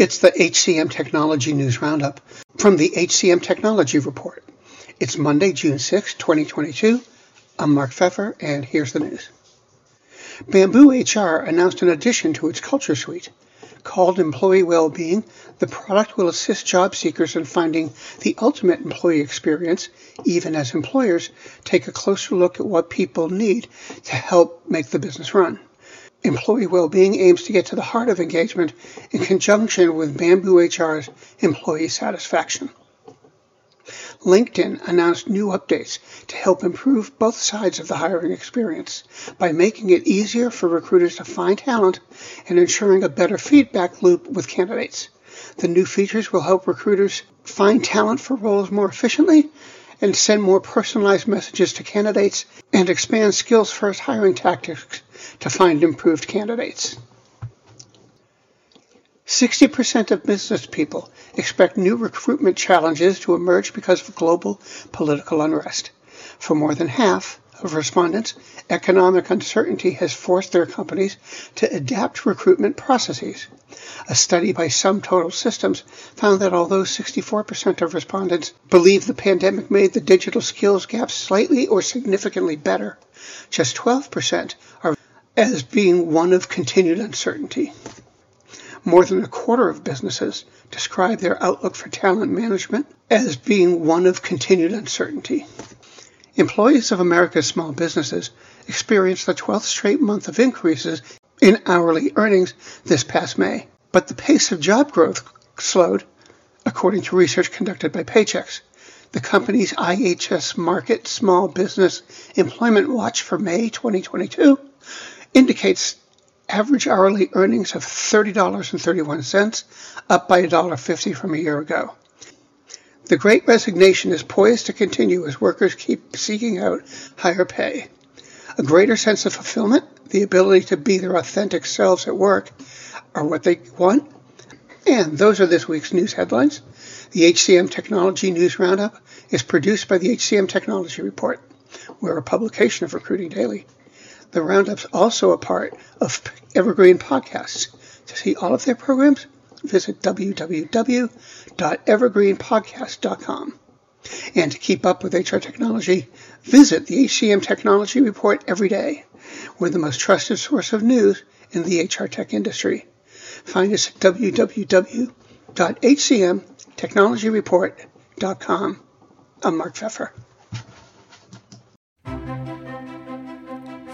It's the HCM Technology News Roundup from the HCM Technology Report. It's Monday, June 6, 2022. I'm Mark Feffer, and here's the news. Bamboo HR announced an addition to its Culture Suite. Called Employee Wellbeing, the product will assist job seekers in finding the ultimate employee experience, even as employers take a closer look at what people need to help make the business run. Employee well-being aims to get to the heart of engagement in conjunction with Bamboo HR's employee satisfaction. LinkedIn announced new updates to help improve both sides of the hiring experience by making it easier for recruiters to find talent and ensuring a better feedback loop with candidates. The new features will help recruiters find talent for roles more efficiently and send more personalized messages to candidates and expand skills first hiring tactics to find improved candidates. 60% of business people expect new recruitment challenges to emerge because of global political unrest. For more than half of respondents, economic uncertainty has forced their companies to adapt recruitment processes. A study by SumTotal Systems found that although 64% of respondents believe the pandemic made the digital skills gap slightly or significantly better, just 12% are as being one of continued uncertainty. More than a quarter of businesses describe their outlook for talent management as being one of continued uncertainty. Employees of America's small businesses experienced the 12th straight month of increases in hourly earnings this past May, but the pace of job growth slowed, according to research conducted by Paychex. The company's IHS Markit Small Business Employment Watch for May 2022 indicates average hourly earnings of $30.31, up by $1.50 from a year ago. The great resignation is poised to continue as workers keep seeking out higher pay. A greater sense of fulfillment, the ability to be their authentic selves at work, are what they want. And those are this week's news headlines. The HCM Technology News Roundup is produced by the HCM Technology Report. We're a publication of Recruiting Daily. The Roundup's also a part of Evergreen Podcasts. To see all of their programs, visit www.evergreenpodcast.com. And to keep up with HR technology, visit the HCM Technology Report every day. We're the most trusted source of news in the HR tech industry. Find us at www.hcmtechnologyreport.com. I'm Mark Feffer.